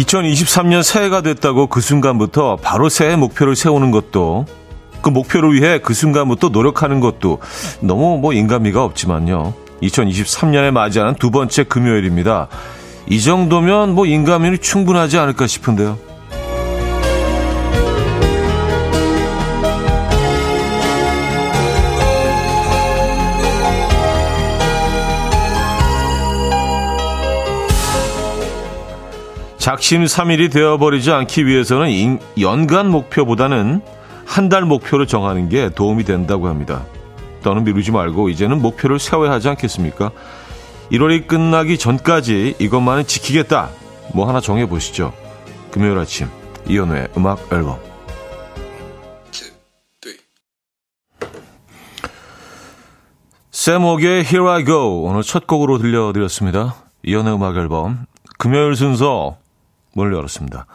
2023년 새해가 됐다고 그 순간부터 바로 새해 목표를 세우는 것도 그 목표를 위해 그 순간부터 노력하는 것도 너무 뭐 인간미가 없지만요. 2023년에 맞이하는 두 번째 금요일입니다. 이 정도면 뭐 인간미는 충분하지 않을까 싶은데요. 작심 삼일이 되어버리지 않기 위해서는 연간 목표보다는 한 달 목표를 정하는 게 도움이 된다고 합니다. 더는 미루지 말고 이제는 목표를 세워야 하지 않겠습니까? 1월이 끝나기 전까지 이것만은 지키겠다. 뭐 하나 정해보시죠. 금요일 아침 이연우의 음악 앨범 샘옥의 Here I Go 오늘 첫 곡으로 들려드렸습니다. 이연우의 음악 앨범 금요일 순서 문을 열었습니다.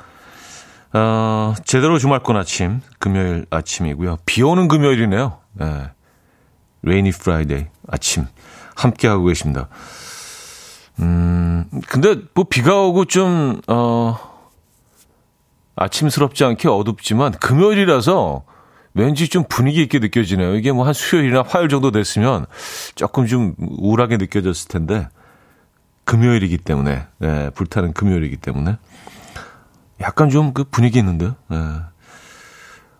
어, 제대로 주말권 아침, 금요일 아침이고요. 비 오는 금요일이네요. 네. rainy Friday 아침 함께 하고 계십니다. 음, 근데 뭐 비가 오고 좀, 어, 아침스럽지 않게 어둡지만 금요일이라서 왠지 좀 분위기 있게 느껴지네요. 이게 뭐 한 수요일이나 화요일 정도 됐으면 조금 좀 우울하게 느껴졌을 텐데 금요일이기 때문에, 네, 불타는 금요일이기 때문에 약간 좀 그 분위기 있는데. 네.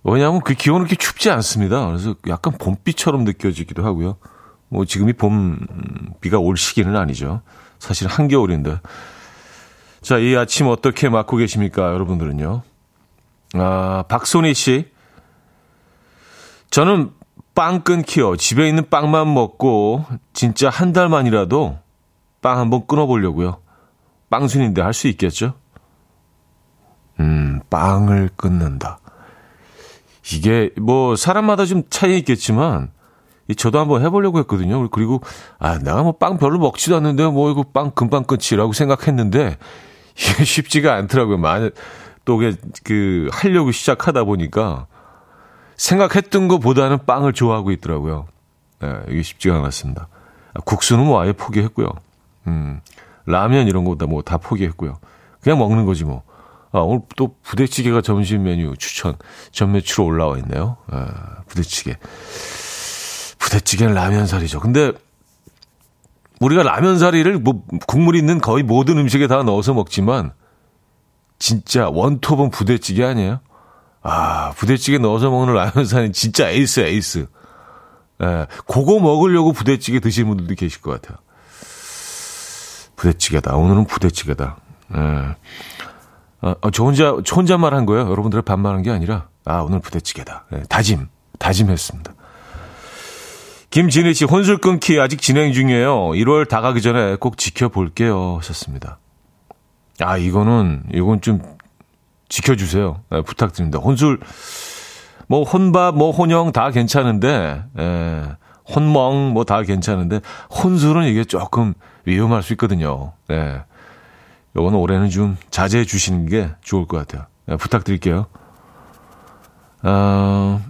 왜냐하면 그 기온은 그렇게 춥지 않습니다. 그래서 약간 봄비처럼 느껴지기도 하고요. 뭐 지금이 봄 비가 올 시기는 아니죠. 사실 한겨울인데. 자, 이 아침 어떻게 맞고 계십니까, 여러분들은요? 아, 박소희 씨. 저는 빵 끊기요. 집에 있는 빵만 먹고 진짜 한 달만이라도 빵 한번 끊어보려고요. 빵순인데 할 수 있겠죠? 음, 빵을 끊는다. 이게 뭐 사람마다 좀 차이 있겠지만 저도 한번 해보려고 했거든요. 그리고 아 내가 뭐 빵 별로 먹지도 않는데 뭐 이거 빵 금방 끊지라고 생각했는데 이게 쉽지가 않더라고요. 만약 또 그게 그 하려고 시작하다 보니까 생각했던 것보다는 빵을 좋아하고 있더라고요. 네, 이게 쉽지가 않았습니다. 아, 국수는 뭐 아예 포기했고요. 음, 라면 이런 거다 뭐 다 포기했고요. 그냥 먹는 거지 뭐. 아, 오늘 또 부대찌개가 점심 메뉴 추천 전매추로 올라와 있네요. 아, 부대찌개. 부대찌개는 라면사리죠. 근데 우리가 라면사리를 뭐 국물 있는 거의 모든 음식에 다 넣어서 먹지만 진짜 원톱은 부대찌개 아니에요? 아, 부대찌개 넣어서 먹는 라면사리는 진짜 에이스 에이스. 예, 그거 먹으려고 부대찌개 드시는 분들도 계실 것 같아요. 부대찌개다. 오늘은 부대찌개다. 예. 어, 어, 저 혼자, 저 혼자말 한 거예요. 여러분들의 반말한 게 아니라, 아, 오늘 부대찌개다. 네, 다짐, 다짐했습니다. 김진희 씨, 혼술 끊기 아직 진행 중이에요. 1월 다가기 전에 꼭 지켜볼게요. 하셨습니다. 아, 이거는, 이건 좀 지켜주세요. 네, 부탁드립니다. 혼술, 뭐, 혼밥, 뭐, 혼영 다 괜찮은데, 예, 혼멍 뭐 다 괜찮은데, 혼술은 이게 조금 위험할 수 있거든요. 예. 요거는 올해는 좀 자제해 주시는 게 좋을 것 같아요. 네, 부탁드릴게요. 어,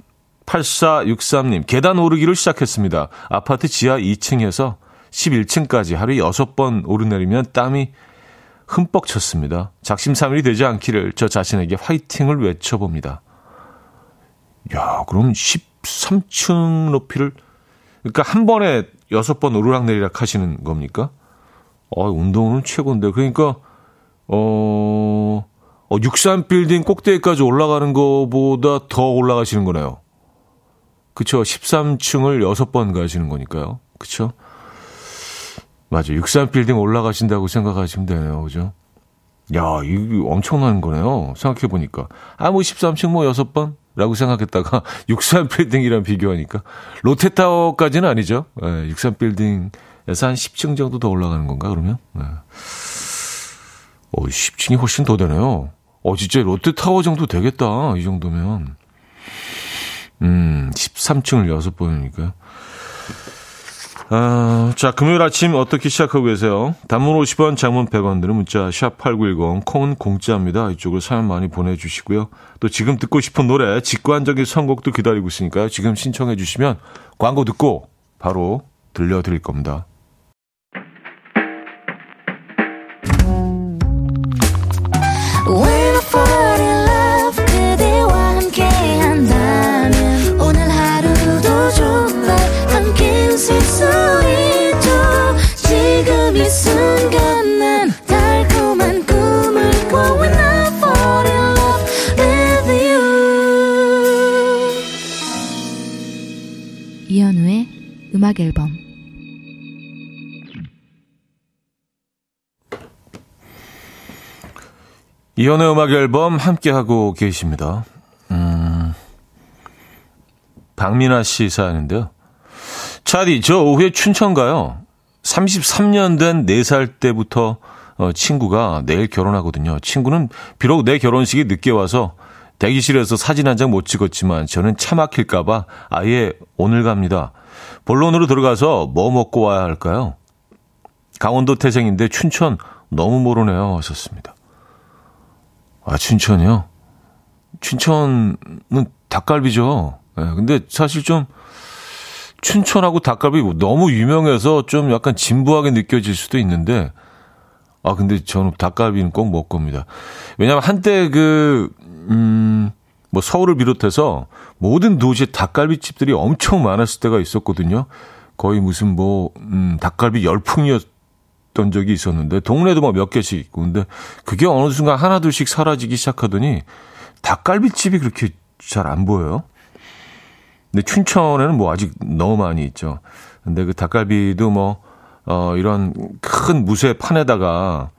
8463님, 계단 오르기를 시작했습니다. 아파트 지하 2층에서 11층까지 하루에 6번 오르내리면 땀이 흠뻑 쳤습니다. 작심삼일이 되지 않기를 저 자신에게 화이팅을 외쳐봅니다. 야, 그럼 13층 높이를, 그러니까 한 번에 6번 오르락내리락 하시는 겁니까? 어, 운동은 최고인데. 그러니까 어, 어 63빌딩 꼭대기까지 올라가는 것보다 더 올라가시는 거네요. 그쵸. 13층을 6번 가시는 거니까요. 그쵸. 맞아. 63빌딩 올라가신다고 생각하시면 되네요. 그죠? 야, 이거 엄청난 거네요. 생각해보니까. 아, 뭐 13층 뭐 6번? 라고 생각했다가 63빌딩이랑 비교하니까. 롯데타워까지는 아니죠. 네, 63빌딩 에서 한 10층 정도 더 올라가는 건가, 그러면? 네. 어, 10층이 훨씬 더 되네요. 어, 진짜 롯데타워 정도 되겠다. 이 정도면. 음, 13층을 6번이니까요. 아, 자, 금요일 아침 어떻게 시작하고 계세요? 단문 50원, 장문 100원 드는 문자 샵8910 콩은 공짜입니다. 이쪽으로 사연 많이 보내주시고요. 또 지금 듣고 싶은 노래 직관적인 선곡도 기다리고 있으니까요. 지금 신청해 주시면 광고 듣고 바로 들려드릴 겁니다. 음악 앨범 이현의 음악 앨범 함께하고 계십니다. 음, 박민아 씨 사연인데요. 차디, 저 오후에 춘천 가요. 33년 된 4살 때부터 어, 친구가 내일 결혼하거든요. 친구는 비록 내 결혼식이 늦게 와서 대기실에서 사진 한 장 못 찍었지만 저는 차 막힐까봐 아예 오늘 갑니다. 본론으로 들어가서 뭐 먹고 와야 할까요? 강원도 태생인데 춘천 너무 모르네요. 하셨습니다. 아, 춘천이요? 춘천은 닭갈비죠. 예, 네, 근데 사실 좀 춘천하고 닭갈비 너무 유명해서 좀 약간 진부하게 느껴질 수도 있는데, 아, 근데 저는 닭갈비는 꼭 먹을 겁니다. 왜냐면 한때 그, 음, 뭐 서울을 비롯해서 모든 도시에 닭갈비집들이 엄청 많았을 때가 있었거든요. 거의 무슨 뭐, 음, 닭갈비 열풍이었 있던 적이 있었는데 동네도 막 몇 개씩 있고 근데 그게 어느 순간 하나둘씩 사라지기 시작하더니 닭갈비집이 그렇게 잘 안 보여요. 근데 춘천에는 뭐 아직 너무 많이 있죠. 근데 그 닭갈비도 뭐, 어, 이런 큰 무쇠 판에다가,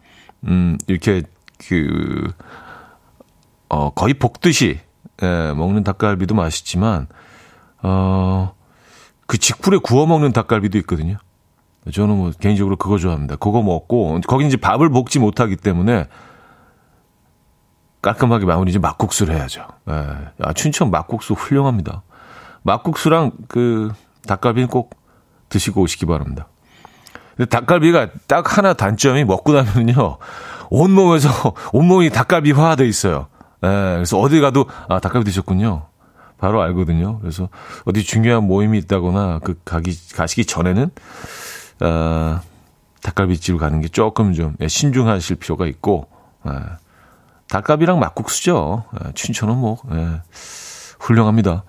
음, 이렇게 그, 어, 거의 볶듯이, 예, 먹는 닭갈비도 맛있지만, 어, 그 직불에 구워 먹는 닭갈비도 있거든요. 저는 뭐 개인적으로 그거 좋아합니다. 그거 먹고 거기 이제 밥을 먹지 못하기 때문에 깔끔하게 마무리 이제 막국수를 해야죠. 예. 아, 춘천 막국수 훌륭합니다. 막국수랑 그 닭갈비는 꼭 드시고 오시기 바랍니다. 근데 닭갈비가 딱 하나 단점이 먹고 나면요 온몸에서 온몸이 닭갈비화돼 있어요. 예. 그래서 어디 가도 아 닭갈비 드셨군요. 바로 알거든요. 그래서 어디 중요한 모임이 있다거나 그 가기 가시기 전에는 어, 닭갈비집을 가는 게 조금 좀 예, 신중하실 필요가 있고 예, 닭갈비랑 막국수죠. 예, 춘천은 뭐 예, 훌륭합니다.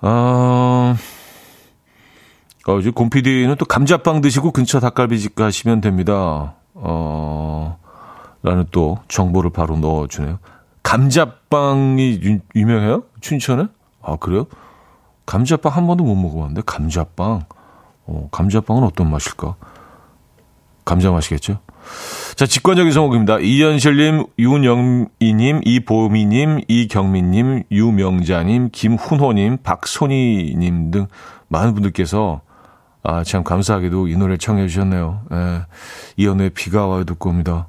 어, 어, 이제 곰피디는 또 감자빵 드시고 근처 닭갈비집 가시면 됩니다. 어, 라는 또 정보를 바로 넣어주네요. 감자빵이 유, 유명해요? 춘천에? 아, 그래요? 감자빵 한 번도 못 먹어봤는데, 감자빵. 어, 감자빵은 어떤 맛일까? 감자 맛이겠죠? 자, 직관적인 성곡입니다. 이현실님, 윤영희님, 이보미님, 이경민님, 유명자님, 김훈호님, 박소희님 등 많은 분들께서 아, 참 감사하게도 이 노래를 청해 주셨네요. 예, 이연우의 비가 와요 듣고 옵니다.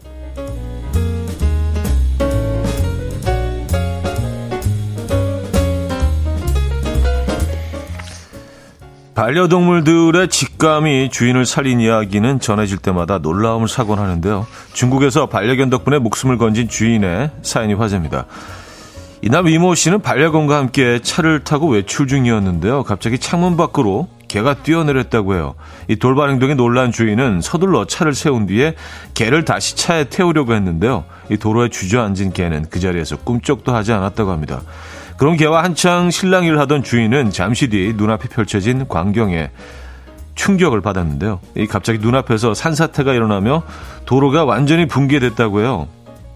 반려동물들의 직감이 주인을 살린 이야기는 전해질 때마다 놀라움을 사곤 하는데요. 중국에서 반려견 덕분에 목숨을 건진 주인의 사연이 화제입니다. 이날 이모 씨는 반려견과 함께 차를 타고 외출 중이었는데요. 갑자기 창문 밖으로 개가 뛰어내렸다고 해요. 이 돌발 행동에 놀란 주인은 서둘러 차를 세운 뒤에 개를 다시 차에 태우려고 했는데요. 이 도로에 주저앉은 개는 그 자리에서 꿈쩍도 하지 않았다고 합니다. 그런 개와 한창 실랑이를 하던 주인은 잠시 뒤 눈앞에 펼쳐진 광경에 충격을 받았는데요. 이 갑자기 눈앞에서 산사태가 일어나며 도로가 완전히 붕괴됐다고 해요.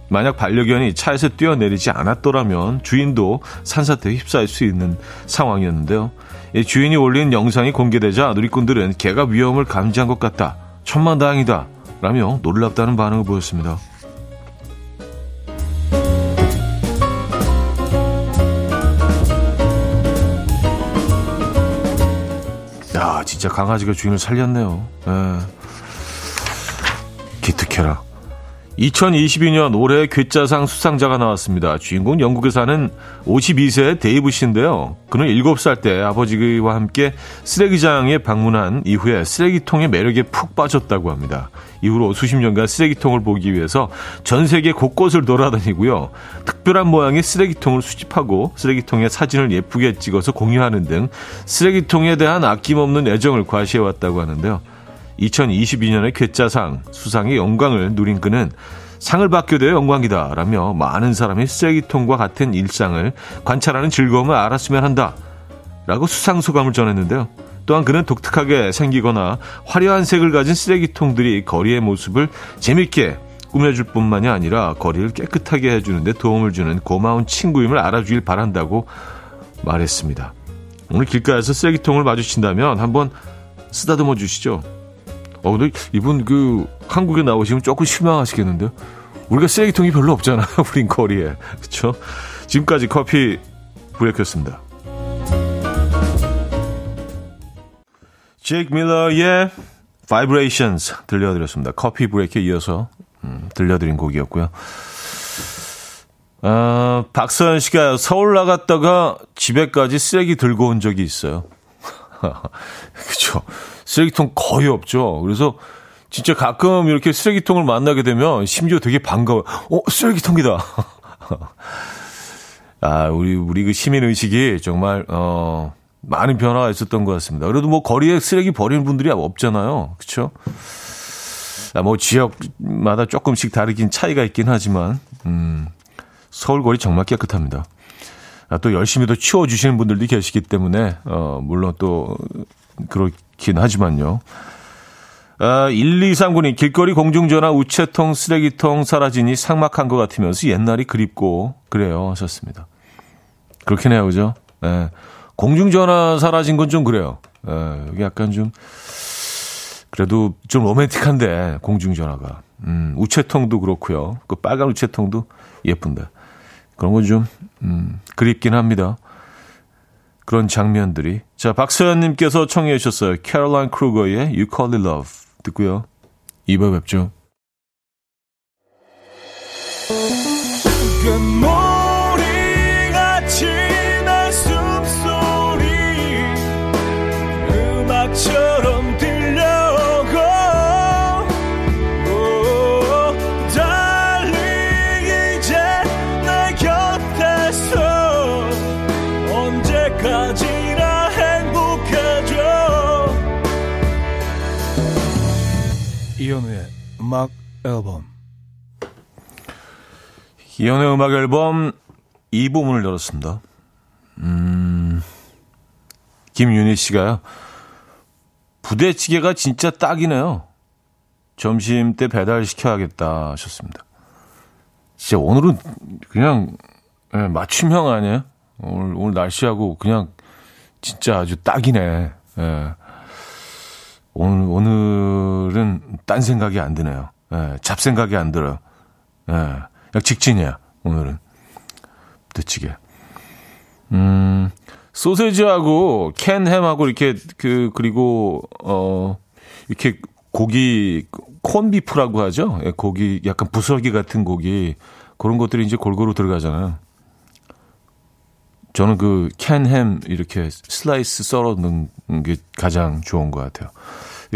만약 반려견이 차에서 뛰어내리지 않았더라면 주인도 산사태에 휩싸일 수 있는 상황이었는데요. 주인이 올린 영상이 공개되자 누리꾼들은 개가 위험을 감지한 것 같다. 천만다행이다. 라며 놀랍다는 반응을 보였습니다. 진짜 강아지가 주인을 살렸네요. 예. 기특해라. 2022년 올해 괴짜상 수상자가 나왔습니다. 주인공 영국에 사는 52세 데이브 씨인데요. 그는 7살 때 아버지와 함께 쓰레기장에 방문한 이후에 쓰레기통의 매력에 푹 빠졌다고 합니다. 이후로 수십 년간 쓰레기통을 보기 위해서 전 세계 곳곳을 돌아다니고요. 특별한 모양의 쓰레기통을 수집하고 쓰레기통에 사진을 예쁘게 찍어서 공유하는 등 쓰레기통에 대한 아낌없는 애정을 과시해왔다고 하는데요. 2022년의 괴짜상 수상의 영광을 누린 그는 상을 받게 되어 영광이다 라며 많은 사람이 쓰레기통과 같은 일상을 관찰하는 즐거움을 알았으면 한다 라고 수상 소감을 전했는데요. 또한 그는 독특하게 생기거나 화려한 색을 가진 쓰레기통들이 거리의 모습을 재밌게 꾸며줄 뿐만이 아니라 거리를 깨끗하게 해주는데 도움을 주는 고마운 친구임을 알아주길 바란다고 말했습니다. 오늘 길가에서 쓰레기통을 마주친다면 한번 쓰다듬어 주시죠. 어, 근데 이분 그 한국에 나오시면 조금 실망하시겠는데요. 우리가 쓰레기통이 별로 없잖아요. 우린 거리에. 그렇죠? 지금까지 커피 브레이크였습니다. 제이크 밀러의 Vibrations 들려드렸습니다. 커피 브레이크에 이어서 음, 들려드린 곡이었고요. 아, 박서연 씨가 서울 나갔다가 집에까지 쓰레기 들고 온 적이 있어요. 그렇죠. 쓰레기통 거의 없죠. 그래서 진짜 가끔 이렇게 쓰레기통을 만나게 되면 심지어 되게 반가워요. 어, 쓰레기통이다. 아, 우리, 우리 그 시민 의식이 정말, 어, 많은 변화가 있었던 것 같습니다. 그래도 뭐 거리에 쓰레기 버리는 분들이 없잖아요. 그쵸? 아, 뭐 지역마다 조금씩 다르긴 차이가 있긴 하지만, 음, 서울 거리 정말 깨끗합니다. 아, 또 열심히 또 치워주시는 분들도 계시기 때문에, 어, 물론 또, 그렇 긴 하지만요. 아, 1239님, 길거리 공중전화 우체통, 쓰레기통 사라지니 상막한 것 같으면서 옛날이 그립고, 그래요. 하셨습니다. 그렇긴 해요, 그죠? 예. 공중전화 사라진 건 좀 그래요. 예, 여기 약간 좀, 그래도 좀 로맨틱한데, 공중전화가. 음, 우체통도 그렇고요. 그 빨간 우체통도 예쁜데. 그런 건 좀, 음, 그립긴 합니다. 그런 장면들이. 자, 박서연님께서 청해 주셨어요. 캐롤라인 크루거의 You Call It Love 듣고요. 이번 뵙죠. 음악 앨범 이연의 음악 앨범 2부문을 열었습니다. 음, 김윤희 씨가요. 부대찌개가 진짜 딱이네요. 점심 때 배달시켜야겠다 하셨습니다. 진짜 오늘은 그냥 예, 맞춤형 아니에요? 오늘, 오늘 날씨하고 그냥 진짜 아주 딱이네. 예. 오늘, 오늘은 딴 생각이 안 드네요. 예, 잡생각이 안 들어요. 예. 그냥 직진이야, 오늘은. 부대찌개. 음, 소세지하고 캔햄하고 이렇게 그 그리고 어 이렇게 고기 콘비프라고 하죠. 예, 고기 약간 부스러기 같은 고기 그런 것들이 이제 골고루 들어가잖아요. 저는 그 캔햄 이렇게 슬라이스 썰어 넣는 게 가장 좋은 것 같아요.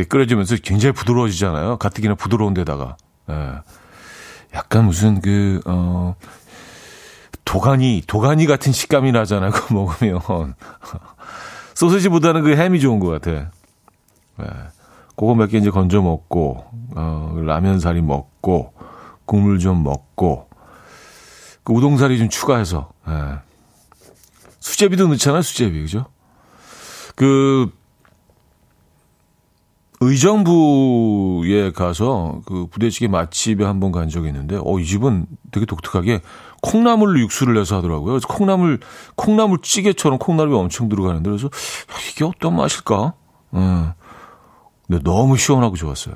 끓여지면서 굉장히 부드러워지잖아요. 가뜩이나 부드러운 데다가. 예. 약간 무슨 그, 어, 도가니, 도가니 같은 식감이 나잖아요. 그거 먹으면. 소세지보다는 그 햄이 좋은 것 같아. 예. 그거 몇 개 이제 건져 먹고, 어, 라면 사리 먹고, 국물 좀 먹고, 그 우동사리 좀 추가해서, 예. 수제비도 넣잖아요, 수제비. 그죠? 그, 의정부에 가서 그 부대찌개 맛집에 한 번 간 적이 있는데, 어, 이 집은 되게 독특하게 콩나물로 육수를 내서 하더라고요. 그래서 콩나물, 콩나물 찌개처럼 콩나물이 엄청 들어가는데, 그래서 이게 어떤 맛일까? 음. 근데 너무 시원하고 좋았어요.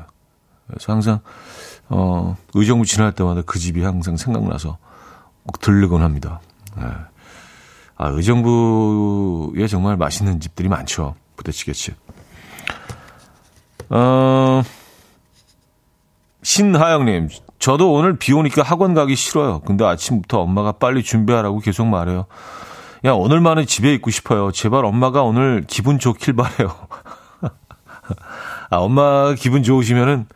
그래서 항상, 어, 의정부 지날 때마다 그 집이 항상 생각나서 꼭 들르곤 합니다. 네. 아, 의정부에 정말 맛있는 집들이 많죠. 부대찌개집. 어, 신하영님, 저도 오늘 비 오니까 학원 가기 싫어요. 근데 아침부터 엄마가 빨리 준비하라고 계속 말해요. 야, 오늘만은 집에 있고 싶어요. 제발 엄마가 오늘 기분 좋길 바래요. 아, 엄마 기분 좋으시면은,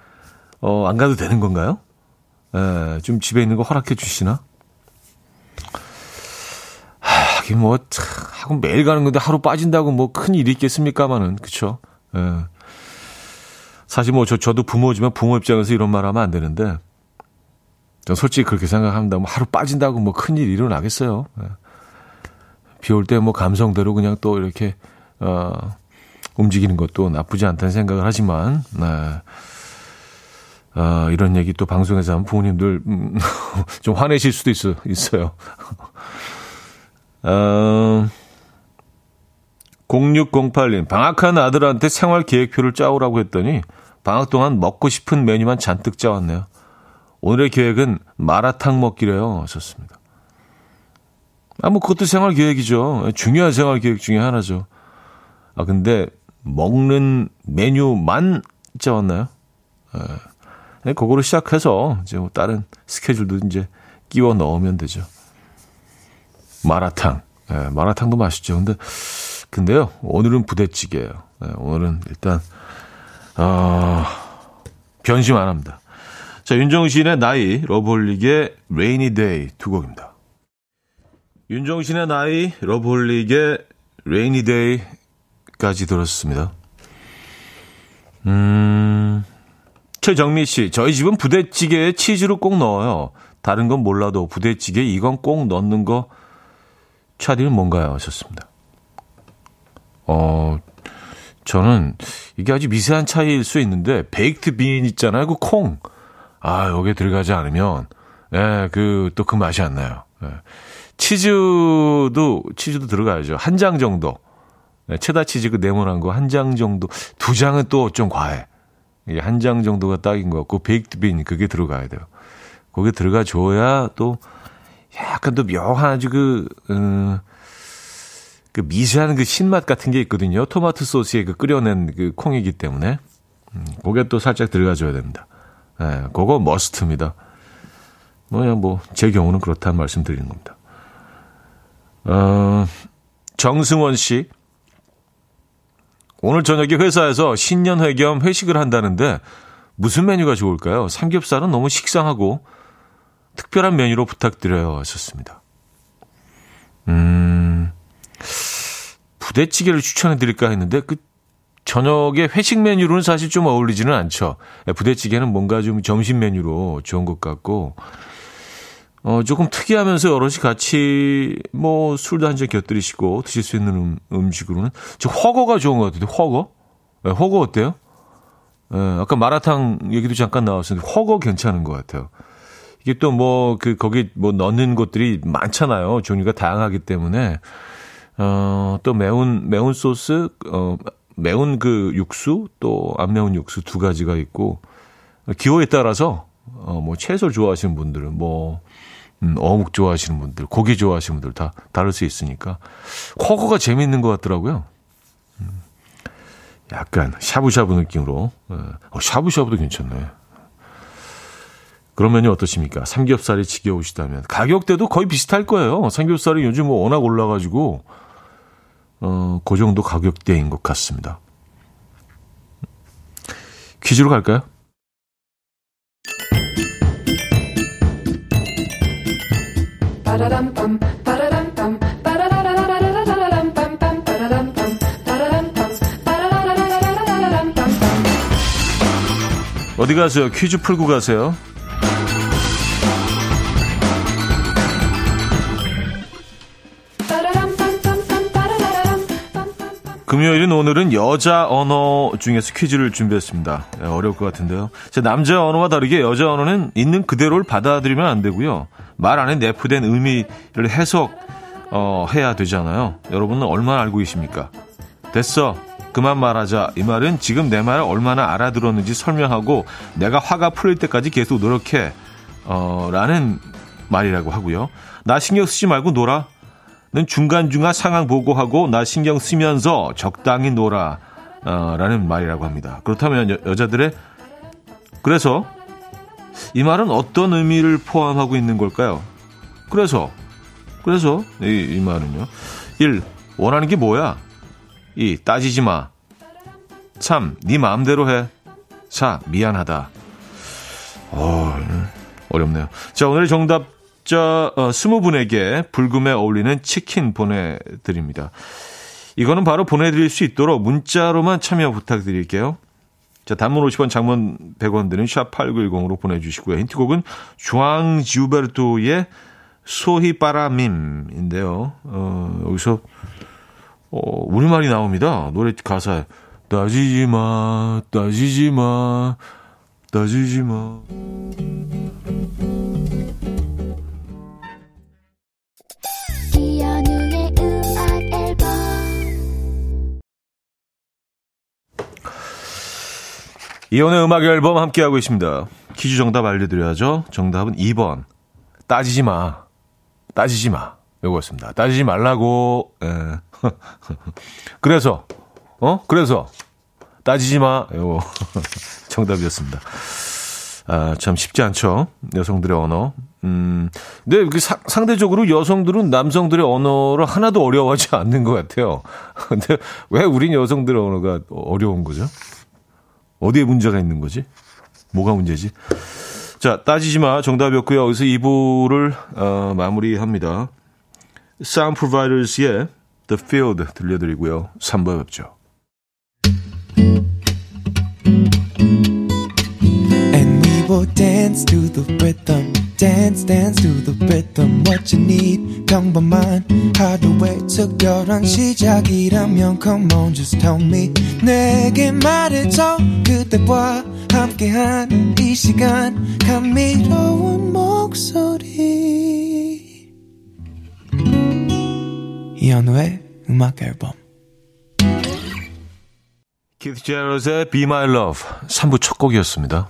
어, 안 가도 되는 건가요? 예, 좀 집에 있는 거 허락해 주시나? 하긴 뭐, 참, 학원 매일 가는 건데 하루 빠진다고 뭐 큰 일이 있겠습니까마는, 그쵸? 예. 사실 뭐 저, 저도 부모지만 부모 입장에서 이런 말 하면 안 되는데, 전 솔직히 그렇게 생각합니다. 뭐 하루 빠진다고 뭐 큰일 일어나겠어요. 예. 비올 때 뭐 감성대로 그냥 또 이렇게, 어, 움직이는 것도 나쁘지 않다는 생각을 하지만, 네. 어, 이런 얘기 또 방송에서 하면 부모님들, 음, 좀 화내실 수도 있어, 있어요. 어, 0608님, 방학한 아들한테 생활 계획표를 짜오라고 했더니, 방학 동안 먹고 싶은 메뉴만 잔뜩 짜왔네요. 오늘의 계획은 마라탕 먹기래요. 하셨습니다. 아, 뭐, 그것도 생활 계획이죠. 중요한 생활 계획 중에 하나죠. 아, 근데, 먹는 메뉴만 짜왔나요? 예. 네, 그거로 시작해서, 이제 뭐, 다른 스케줄도 이제 끼워 넣으면 되죠. 마라탕. 예, 마라탕도 맛있죠. 근데, 근데요, 오늘은 부대찌개예요. 예, 오늘은 일단, 어, 변심 안 합니다. 자, 윤정신의 나이, 러블릭의 Rainy Day 두 곡입니다. 윤종신의 나이, 러브홀릭의 Rainy Day까지 들었습니다. 음, 최정미 씨, 저희 집은 부대찌개에 치즈를 꼭 넣어요. 다른 건 몰라도 부대찌개 이건 꼭 넣는 거 차디는 뭔가요? 하셨습니다. 어, 저는 이게 아주 미세한 차이일 수 있는데 baked bean 있잖아요. 그 콩. 아, 여기에 들어가지 않으면 예, 그 또 그 맛이 안 나요. 예. 치즈도 치즈도 들어가야죠. 한 장 정도. 예, 체다 치즈 그 네모난 거 한 장 정도. 두 장은 또 좀 과해. 이게 한 장 정도가 딱인 것 같고 baked bean 그게 들어가야 돼요. 거기에 들어가 줘야 또 약간 또 묘한 아주 그, 음, 그 미세한 그 신맛 같은 게 있거든요. 토마토 소스에 그 끓여낸 그 콩이기 때문에. 음, 그게 또 살짝 들어가줘야 됩니다. 예, 네, 그거 머스트입니다. 뭐, 그냥 뭐, 제 경우는 그렇다는 말씀 드리는 겁니다. 어, 정승원 씨. 오늘 저녁에 회사에서 신년회 겸 회식을 한다는데 무슨 메뉴가 좋을까요? 삼겹살은 너무 식상하고 특별한 메뉴로 부탁드려요. 하셨습니다. 음, 부대찌개를 추천해 드릴까 했는데 그 저녁에 회식 메뉴로는 사실 좀 어울리지는 않죠. 부대찌개는 뭔가 좀 점심 메뉴로 좋은 것 같고, 어, 조금 특이하면서 여럿이 같이 뭐 술도 한 잔 곁들이시고 드실 수 있는 음, 음식으로는 저 허거가 좋은 것 같은데, 허거? 네, 허거 어때요? 예, 아까 마라탕 얘기도 잠깐 나왔었는데, 허거 괜찮은 것 같아요. 이게 또 뭐, 그, 거기 뭐 넣는 것들이 많잖아요. 종류가 다양하기 때문에. 어, 또 매운, 매운 소스, 어, 매운 그 육수, 또 안 매운 육수 두 가지가 있고, 기호에 따라서, 어, 뭐 채소를 좋아하시는 분들은 뭐, 음, 어묵 좋아하시는 분들, 고기 좋아하시는 분들 다 다를 수 있으니까. 허거가 재밌는 것 같더라고요. 음, 약간 샤브샤브 느낌으로. 어, 샤브샤브도 괜찮네. 그러면요 어떠십니까? 삼겹살이 지겨우시다면 가격대도 거의 비슷할 거예요. 삼겹살이 요즘 뭐 워낙 올라가지고 어, 그 정도 가격대인 것 같습니다. 퀴즈로 갈까요? 어디 가세요? 퀴즈 풀고 가세요. 금요일인 오늘은 여자 언어 중에서 퀴즈를 준비했습니다. 네, 어려울 것 같은데요. 제 남자 언어와 다르게 여자 언어는 있는 그대로를 받아들이면 안 되고요. 말 안에 내포된 의미를 해석 어, 해야 되잖아요. 여러분은 얼마나 알고 계십니까? 됐어. 그만 말하자. 이 말은 지금 내 말을 얼마나 알아들었는지 설명하고 내가 화가 풀릴 때까지 계속 노력해. 어, 라는 말이라고 하고요. 나 신경 쓰지 말고 놀아. 는 중간중간 상황 보고하고 나 신경 쓰면서 적당히 놀아 어, 라는 말이라고 합니다. 그렇다면 여, 여자들의 그래서 이 말은 어떤 의미를 포함하고 있는 걸까요? 그래서, 그래서, 이, 이 말은요. 1. 원하는 게 뭐야? 2. 따지지 마. 3. 네 마음대로 해. 4. 미안하다. 어, 어렵네요. 자, 오늘의 정답 자 어, 20분에게 불금에 어울리는 치킨 보내드립니다. 이거는 바로 보내드릴 수 있도록 문자로만 참여 부탁드릴게요. 자, 단문 50원, 장문 100원 드는 샵8910으로 보내주시고요. 힌트곡은 주앙 지우베르토의 소히바라밈인데요. 어, 여기서, 어, 우리말이 나옵니다. 노래 가사에. 따지지 마, 따지지 마, 따지지 마. 이혼의 음악 앨범 함께하고 있습니다. 퀴즈 정답 알려드려야죠. 정답은 2번. 따지지 마. 따지지 마. 요거였습니다. 따지지 말라고. 예. 그래서, 어? 그래서, 따지지 마. 요거. 정답이었습니다. 아, 참 쉽지 않죠. 여성들의 언어. 음, 근데 그 사- 상대적으로 여성들은 남성들의 언어를 하나도 어려워하지 않는 것 같아요. 근데 왜 우린 여성들의 언어가 어려운 거죠? 어디에 문제가 있는 거지? 뭐가 문제지? 자, 따지지 마. 정답이었고요. 여기서 2부를 어, 마무리합니다. Sound Providers의 The Field 들려드리고요. 3부에 뵙죠. And we will dance to the rhythm. Dance, dance to the rhythm. What you need, 평범한 하루의 특별한 시작이라면 Come on, just tell me. 내게 말해줘. 그대와 함께한 이 시간. 감미로운 목소리. 이현우의 음악 앨범. 키스 자렛의 Be My Love 3부 첫 곡이었습니다.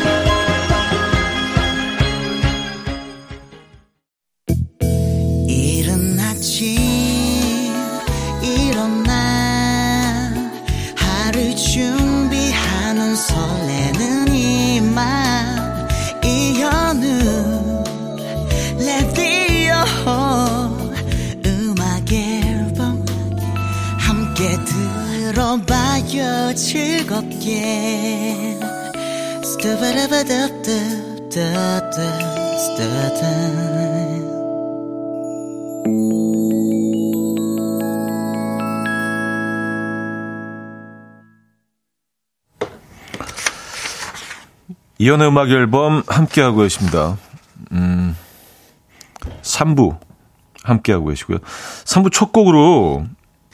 이연의 음악 앨범 함께하고 계십니다. 음, 3부 함께하고 계시고요. 3부 첫 곡으로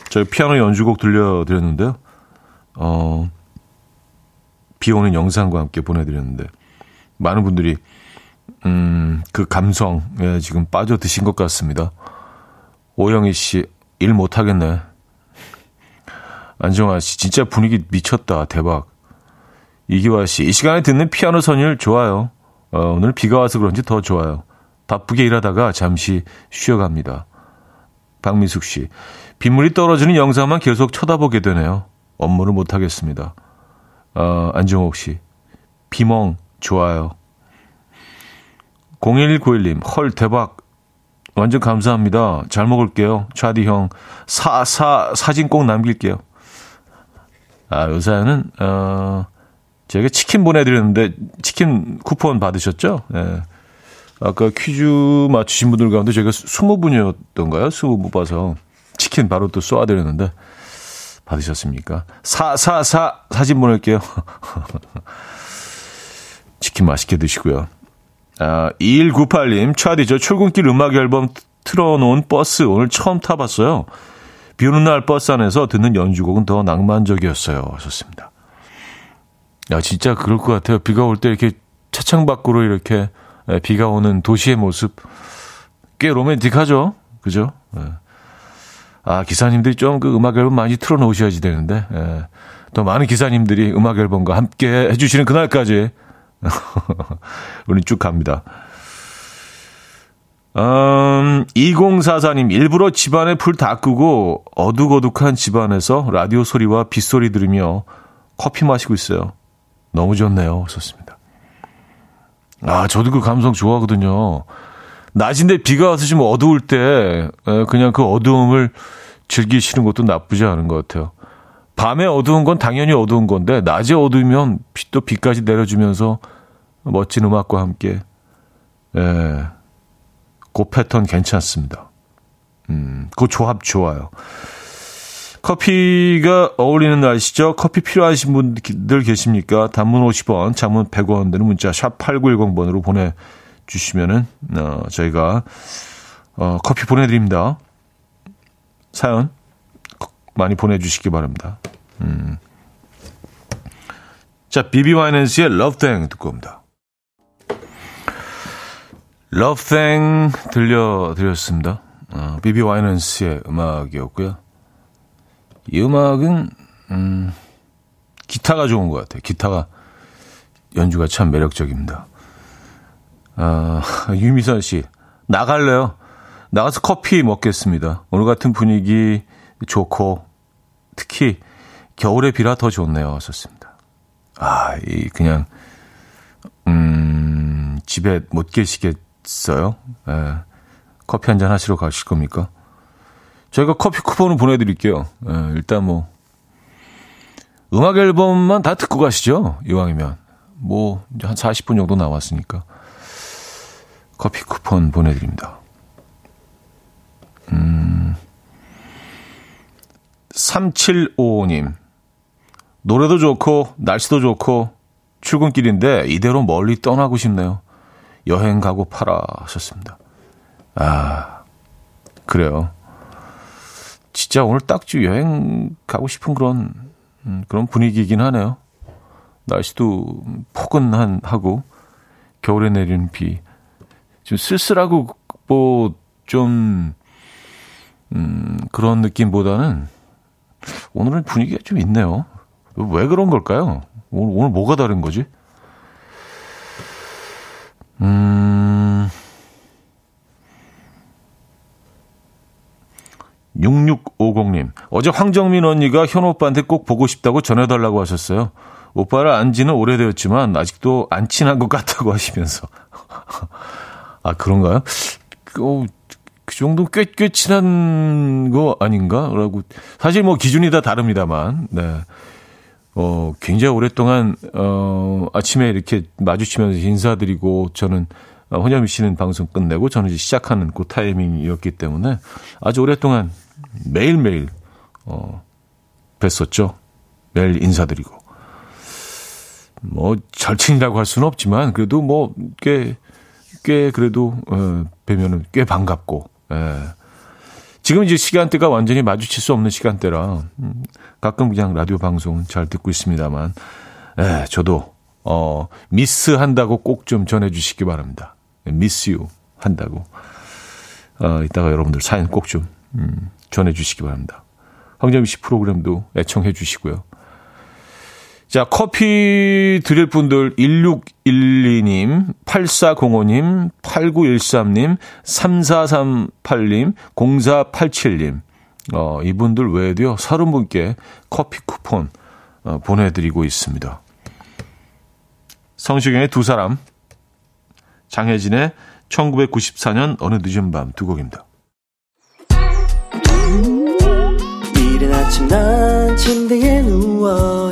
저희 피아노 연주곡 들려드렸는데요. 어, 비 오는 영상과 함께 보내드렸는데, 많은 분들이, 음, 그 감성에 지금 빠져드신 것 같습니다. 오영희 씨, 일 못하겠네. 안정아 씨, 진짜 분위기 미쳤다. 대박. 이기화 씨, 이 시간에 듣는 피아노 선율 좋아요. 어, 오늘 비가 와서 그런지 더 좋아요. 바쁘게 일하다가 잠시 쉬어갑니다. 박미숙 씨, 빗물이 떨어지는 영상만 계속 쳐다보게 되네요. 업무를 못하겠습니다. 어, 안정옥 씨, 비멍 좋아요. 0191님, 헐, 대박. 완전 감사합니다. 잘 먹을게요. 차디 형, 사, 사, 사진 꼭 남길게요. 아, 요 사연은, 어, 제가 치킨 보내드렸는데, 치킨 쿠폰 받으셨죠? 예. 아까 퀴즈 맞추신 분들 가운데 제가 20분이었던가요? 20분 봐서 치킨 바로 또 쏘아드렸는데, 받으셨습니까? 사, 사, 사, 사진 보낼게요. 치킨 맛있게 드시고요. 아, 2198님, 차디, 저 출근길 음악 앨범 틀어놓은 버스 오늘 처음 타봤어요. 비 오는 날 버스 안에서 듣는 연주곡은 더 낭만적이었어요. 하셨습니다. 야, 진짜 그럴 것 같아요. 비가 올 때 이렇게 차창 밖으로 이렇게 예, 비가 오는 도시의 모습 꽤 로맨틱하죠? 그죠? 예. 아, 기사님들이 좀 그 음악 앨범 많이 틀어놓으셔야지 되는데, 예. 더 많은 기사님들이 음악 앨범과 함께 해주시는 그날까지 우리 쭉 갑니다. 음, 2044님, 일부러 집안에 불 다 끄고 어둑어둑한 집안에서 라디오 소리와 빗소리 들으며 커피 마시고 있어요. 너무 좋네요. 좋습니다. 아, 저도 그 감성 좋아하거든요. 낮인데 비가 와서 좀 어두울 때 그냥 그 어두움을 즐기시는 것도 나쁘지 않은 것 같아요. 밤에 어두운 건 당연히 어두운 건데 낮에 어두우면 또 비까지 내려주면서 멋진 음악과 함께 예, 그 패턴 괜찮습니다. 음, 그 조합 좋아요. 커피가 어울리는 날씨죠. 커피 필요하신 분들 계십니까? 단문 50원, 장문 100원 되는 문자 샵 8910번으로 보내 주시면은 어, 저희가 어, 커피 보내드립니다. 사연 많이 보내주시기 바랍니다. 음. 자, 비비 와이넌스의 Love Thing 듣고 옵니다. Thing 들려드렸습니다. 어, 비비 와이넌스의 음악이었고요. 이 음악은 음, 기타가 좋은 것 같아요. 기타가 연주가 참 매력적입니다. 아, 유미선 씨 나갈래요? 나가서 커피 먹겠습니다. 오늘 같은 분위기 좋고 특히 겨울에 비라 더 좋네요. 하셨습니다. 아, 이 그냥 음, 집에 못 계시겠어요? 예. 커피 한 잔 하시러 가실 겁니까? 저희가 커피 쿠폰을 보내드릴게요. 예, 일단 뭐 음악 앨범만 다 듣고 가시죠. 이왕이면 뭐 한 40분 정도 남았으니까 커피 쿠폰 보내드립니다. 음, 3755님 노래도 좋고 날씨도 좋고 출근길인데 이대로 멀리 떠나고 싶네요. 여행 가고 팔아 하셨습니다. 아 그래요. 진짜 오늘 딱지 여행 가고 싶은 그런 음, 그런 분위기이긴 하네요. 날씨도 포근한 하고 겨울에 내리는 비. 좀 쓸쓸하고 뭐좀 음, 그런 느낌보다는 오늘은 분위기가 좀 있네요. 왜 그런 걸까요? 오늘, 오늘 뭐가 다른 거지? 음, 6650님, 어제 황정민 언니가 현 오빠한테 꼭 보고 싶다고 전해달라고 하셨어요. 오빠를 안 지는 오래되었지만 아직도 안 친한 것 같다고 하시면서. 아, 그런가요? 어, 그 정도 꽤, 꽤 친한 거 아닌가? 라고. 사실 뭐 기준이 다 다릅니다만, 네. 어, 굉장히 오랫동안, 어, 아침에 이렇게 마주치면서 인사드리고 저는 어, 혼자미 씨는 방송 끝내고 저는 이제 시작하는 그 타이밍이었기 때문에 아주 오랫동안 매일매일, 어, 뵀었죠. 매일 인사드리고. 뭐, 절친이라고 할 수는 없지만, 그래도 뭐, 꽤, 꽤 그래도, 어, 뵈면은 꽤 반갑고, 예. 지금 이제 시간대가 완전히 마주칠 수 없는 시간대라, 음, 가끔 그냥 라디오 방송은 잘 듣고 있습니다만, 예, 저도, 어, 미스 한다고 꼭 좀 전해 주시기 바랍니다. 미스 유 한다고. 어, 이따가 여러분들 사연 꼭좀 음, 전해 주시기 바랍니다. 황정민 씨 프로그램도 애청해 주시고요. 자, 커피 드릴 분들 1612님, 8405님, 8913님, 3438님, 0487님. 어, 이분들 외에도요, 30분께 커피 쿠폰 어, 보내 드리고 있습니다. 성시경의 두 사람, 장혜진의 1994년 어느 늦은 밤 두 곡입니다. 이른 아침 난 침대에 누워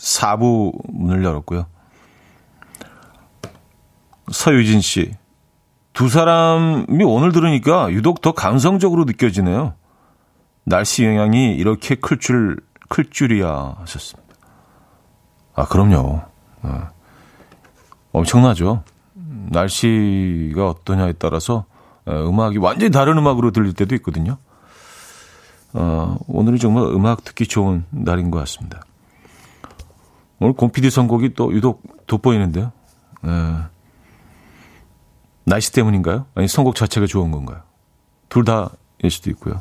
4부 문을 열었고요. 서유진 씨. 두 사람이 오늘 들으니까 유독 더 감성적으로 느껴지네요. 날씨 영향이 이렇게 클 줄, 클 줄이야 하셨습니다. 아, 그럼요. 어. 엄청나죠. 날씨가 어떠냐에 따라서 어, 음악이 완전히 다른 음악으로 들릴 때도 있거든요. 어, 오늘은 정말 음악 듣기 좋은 날인 것 같습니다. 오늘 곰피디 선곡이 또 유독 돋보이는데요. 예. 날씨 때문인가요? 아니, 선곡 자체가 좋은 건가요? 둘 다일 수도 있고요.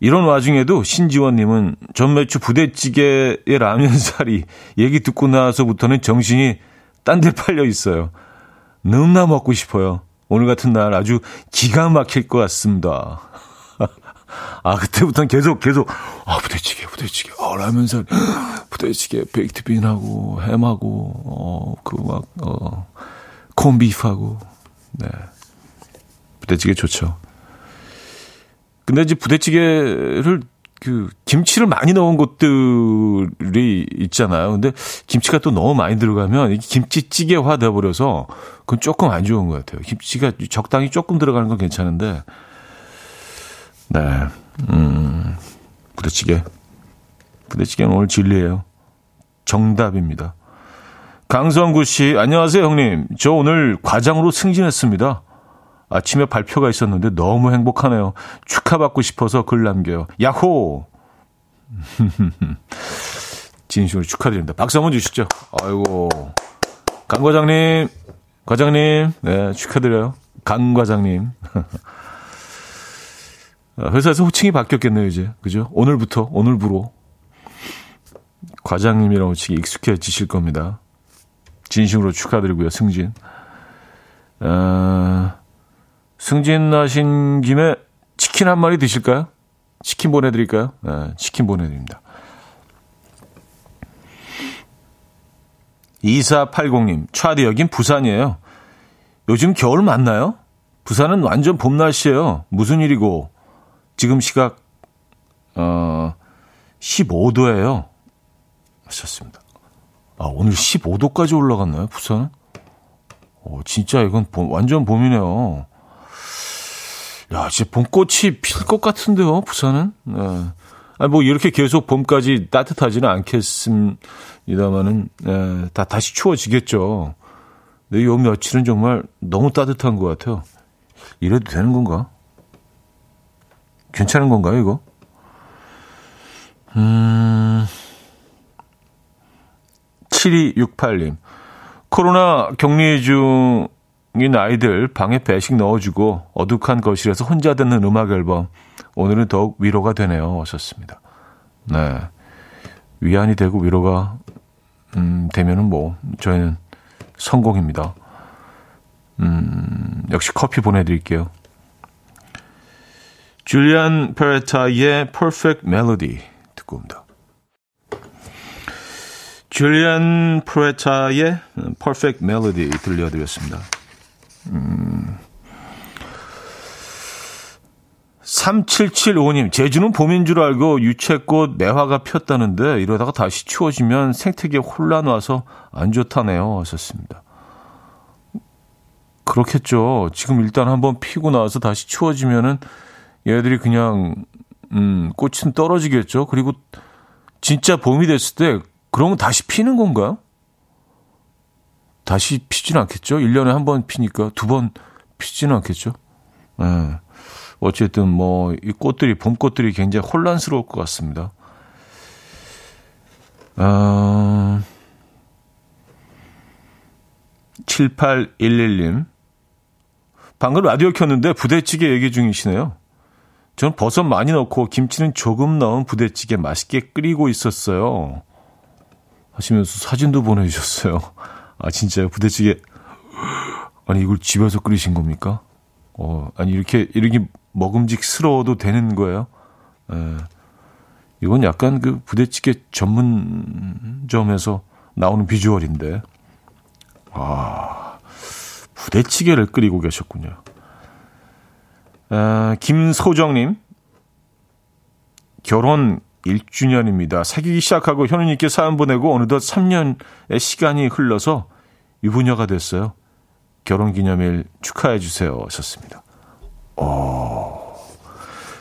이런 와중에도 신지원님은 전매추 부대찌개의 라면살이 얘기 듣고 나서부터는 정신이 딴 데 팔려 있어요. 너무나 먹고 싶어요. 오늘 같은 날 아주 기가 막힐 것 같습니다. 아, 그때부터는 계속, 계속, 아, 부대찌개, 부대찌개, 아, 라면살, 부대찌개, 베이크트빈하고, 햄하고, 어, 그 막, 어, 콘비프하고, 네. 부대찌개 좋죠. 근데 이제 부대찌개를, 그, 김치를 많이 넣은 곳들이 있잖아요. 근데 김치가 또 너무 많이 들어가면 김치찌개화 돼 버려서 그건 조금 안 좋은 것 같아요. 김치가 적당히 조금 들어가는 건 괜찮은데, 네. 음, 부대찌개. 부대찌개는 오늘 진리예요. 정답입니다. 강성구 씨, 안녕하세요, 형님. 저 오늘 과장으로 승진했습니다. 아침에 발표가 있었는데 너무 행복하네요. 축하받고 싶어서 글 남겨요. 야호! 진심으로 축하드립니다. 박수 한번 주시죠. 아이고. 강 과장님, 과장님, 네, 축하드려요. 강 과장님. 어, 회사에서 호칭이 바뀌었겠네요, 이제. 그죠? 오늘부터, 오늘부로. 과장님이라고 호칭이 익숙해지실 겁니다. 진심으로 축하드리고요, 승진. 어, 승진 나신 김에 치킨 한 마리 드실까요? 치킨 보내드릴까요? 네, 치킨 보내드립니다. 2480님, 차디 여긴 부산이에요. 요즘 겨울 맞나요? 부산은 완전 봄 날씨예요. 무슨 일이고? 지금 시각 어 15도예요. 하셨습니다. 아, 오늘 15도까지 올라갔나요? 부산은? 어, 진짜 이건 봄, 완전 봄이네요. 야, 진짜 봄꽃이 필 것 같은데요, 부산은? 네. 아니, 뭐, 이렇게 계속 봄까지 따뜻하지는 않겠습니다만은, 네, 다, 다시 추워지겠죠. 근데 요 며칠은 정말 너무 따뜻한 것 같아요. 이래도 되는 건가? 괜찮은 건가요, 이거? 음, 7268님. 코로나 격리 중인 아이들 방에 배식 넣어주고 어둑한 거실에서 혼자 듣는 음악 앨범. 오늘은 더욱 위로가 되네요. 하셨습니다. 네. 위안이 되고 위로가, 음, 되면은 뭐, 저희는 성공입니다. 음, 역시 커피 보내드릴게요. 줄리안 페레타의 Perfect Melody 듣고 옵니다. 줄리안 프레타의 Perfect Melody 들려드렸습니다. 음. 3775님, 제주는 봄인 줄 알고 유채꽃 매화가 폈다는데 이러다가 다시 추워지면 생태계 혼란 와서 안 좋다네요. 하셨습니다. 그렇겠죠. 지금 일단 한번 피고 나서 다시 추워지면은 얘들이 그냥 음, 꽃은 떨어지겠죠. 그리고 진짜 봄이 됐을 때 그러면 다시 피는 건가요? 다시 피지는 않겠죠. 1년에 한 번 피니까 두 번 피지는 않겠죠. 예. 어쨌든 뭐 이 꽃들이 봄꽃들이 굉장히 혼란스러울 것 같습니다. 어, 7811님. 방금 라디오 켰는데 부대찌개 얘기 중이시네요. 저는 버섯 많이 넣고 김치는 조금 넣은 부대찌개 맛있게 끓이고 있었어요. 하시면서 사진도 보내주셨어요. 아, 진짜요? 부대찌개. 아니, 이걸 집에서 끓이신 겁니까? 어, 아니, 이렇게, 이렇게 먹음직스러워도 되는 거예요? 에, 이건 약간 그 부대찌개 전문점에서 나오는 비주얼인데. 아, 부대찌개를 끓이고 계셨군요. 아, 김소정님. 결혼 1주년입니다. 사귀기 시작하고 현우님께 사연 보내고 어느덧 3년의 시간이 흘러서 유부녀가 됐어요. 결혼 기념일 축하해 주세요. 하셨습니다. 어,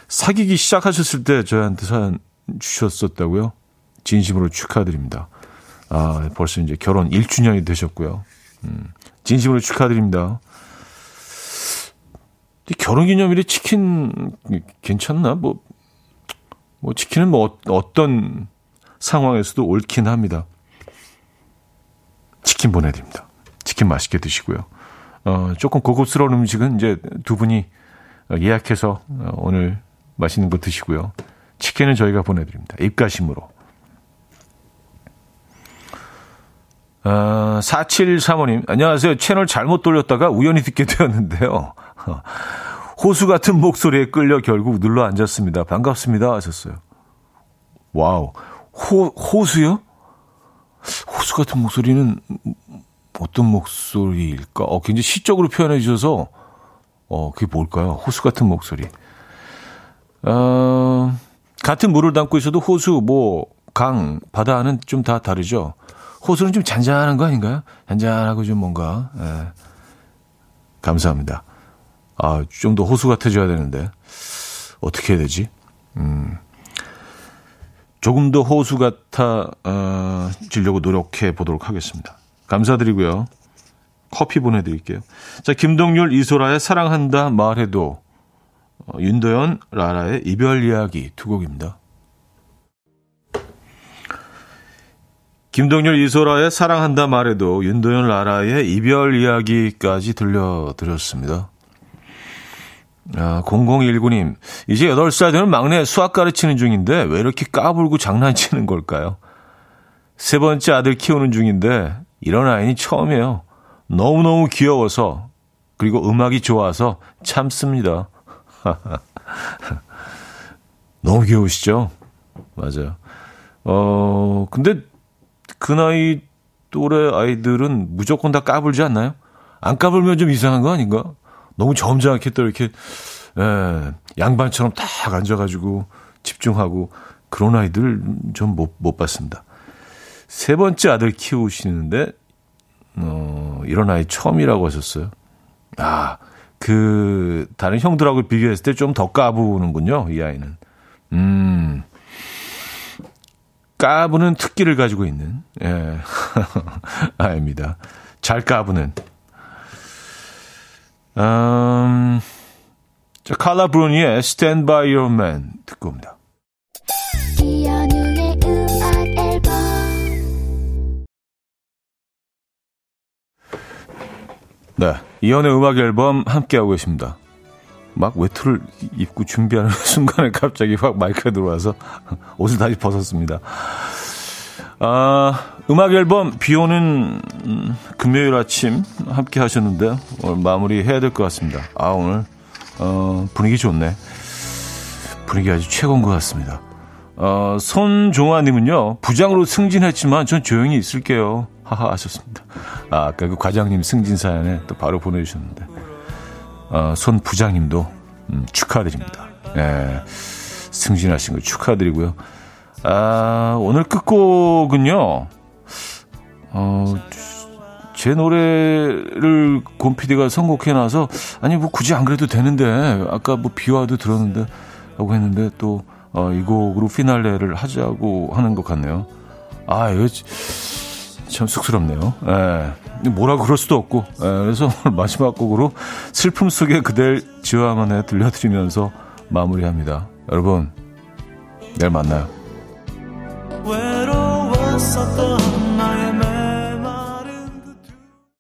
사귀기 시작하셨을 때 저한테 사연 주셨었다고요? 진심으로 축하드립니다. 아, 벌써 이제 결혼 1주년이 되셨고요. 음, 진심으로 축하드립니다. 결혼 기념일에 치킨 괜찮나? 뭐, 뭐 치킨은 뭐 어떤 상황에서도 옳긴 합니다. 치킨 보내드립니다. 치킨 맛있게 드시고요. 어, 조금 고급스러운 음식은 이제 두 분이 예약해서 오늘 맛있는 거 드시고요. 치킨은 저희가 보내드립니다. 입가심으로. 아, 4735님, 안녕하세요. 채널 잘못 돌렸다가 우연히 듣게 되었는데요. 호수 같은 목소리에 끌려 결국 눌러 앉았습니다. 반갑습니다. 하셨어요. 와우. 호, 호수요? 호수 같은 목소리는 어떤 목소리일까? 어, 굉장히 시적으로 표현해 주셔서, 어, 그게 뭘까요? 호수 같은 목소리. 어, 같은 물을 담고 있어도 호수, 뭐, 강, 바다는 좀 다 다르죠. 호수는 좀 잔잔한 거 아닌가요? 잔잔하고 좀 뭔가, 예. 감사합니다. 아, 좀 더 호수 같아져야 되는데. 어떻게 해야 되지? 음. 조금 더 호수 같아, 어, 지려고 노력해 보도록 하겠습니다. 감사드리고요. 커피 보내드릴게요. 자, 김동률, 이소라의 사랑한다 말해도, 어, 윤도현, 라라의 이별 이야기 두 곡입니다. 김동률, 이소라의 사랑한다 말해도, 윤도현, 라라의 이별 이야기까지 들려드렸습니다. 아, 0019님, 이제 8살 되는 막내 수학 가르치는 중인데 왜 이렇게 까불고 장난치는 걸까요? 세 번째 아들 키우는 중인데 이런 아이는 처음이에요. 너무너무 귀여워서 그리고 음악이 좋아서 참습니다. 너무 귀여우시죠? 맞아요. 어, 근데 그 나이 또래 아이들은 무조건 다 까불지 않나요? 안 까불면 좀 이상한 거 아닌가? 너무 점잖게 또 이렇게 예, 양반처럼 딱 앉아가지고 집중하고 그런 아이들 좀 못 못 봤습니다. 세 번째 아들 키우시는데 어, 이런 아이 처음이라고 하셨어요. 아, 그 다른 형들하고 비교했을 때 좀 더 까부는군요. 이 아이는. 음. 까부는 특기를 가지고 있는 예. 아입니다. 잘 까부는 음, 자, 칼라 브루니의 Stand By Your Man 듣고 옵니다. 네, 이연의 음악 앨범 함께하고 계십니다. 막 외투를 입고 준비하는 순간에 갑자기 확 마이크가 들어와서 옷을 다시 벗었습니다. 아, 음악 앨범 비 오는 음, 금요일 아침 함께 하셨는데 오늘 마무리 해야 될 것 같습니다. 아, 오늘 어, 분위기 좋네. 분위기 아주 최고인 것 같습니다. 어, 손종아님은요, 부장으로 승진했지만 전 조용히 있을게요. 하하 하셨습니다. 아, 아까 그 과장님 승진 사연에 또 바로 보내주셨는데, 어, 손 부장님도 음, 축하드립니다. 예, 승진하신 거 축하드리고요. 아, 오늘 끝곡은요, 어, 제 노래를 곰 PD가 선곡해 놔서 아니 뭐 굳이 안 그래도 되는데 아까 뭐 비와도 들었는데 하고 했는데 또 어, 이 곡으로 피날레를 하자고 하는 것 같네요. 아, 이거 참 쑥스럽네요. 예. 뭐라 그럴 수도 없고. 예, 그래서 오늘 마지막 곡으로 슬픔 속에 그댈 해 들려드리면서 마무리합니다. 여러분, 내일 만나요. 외로웠었던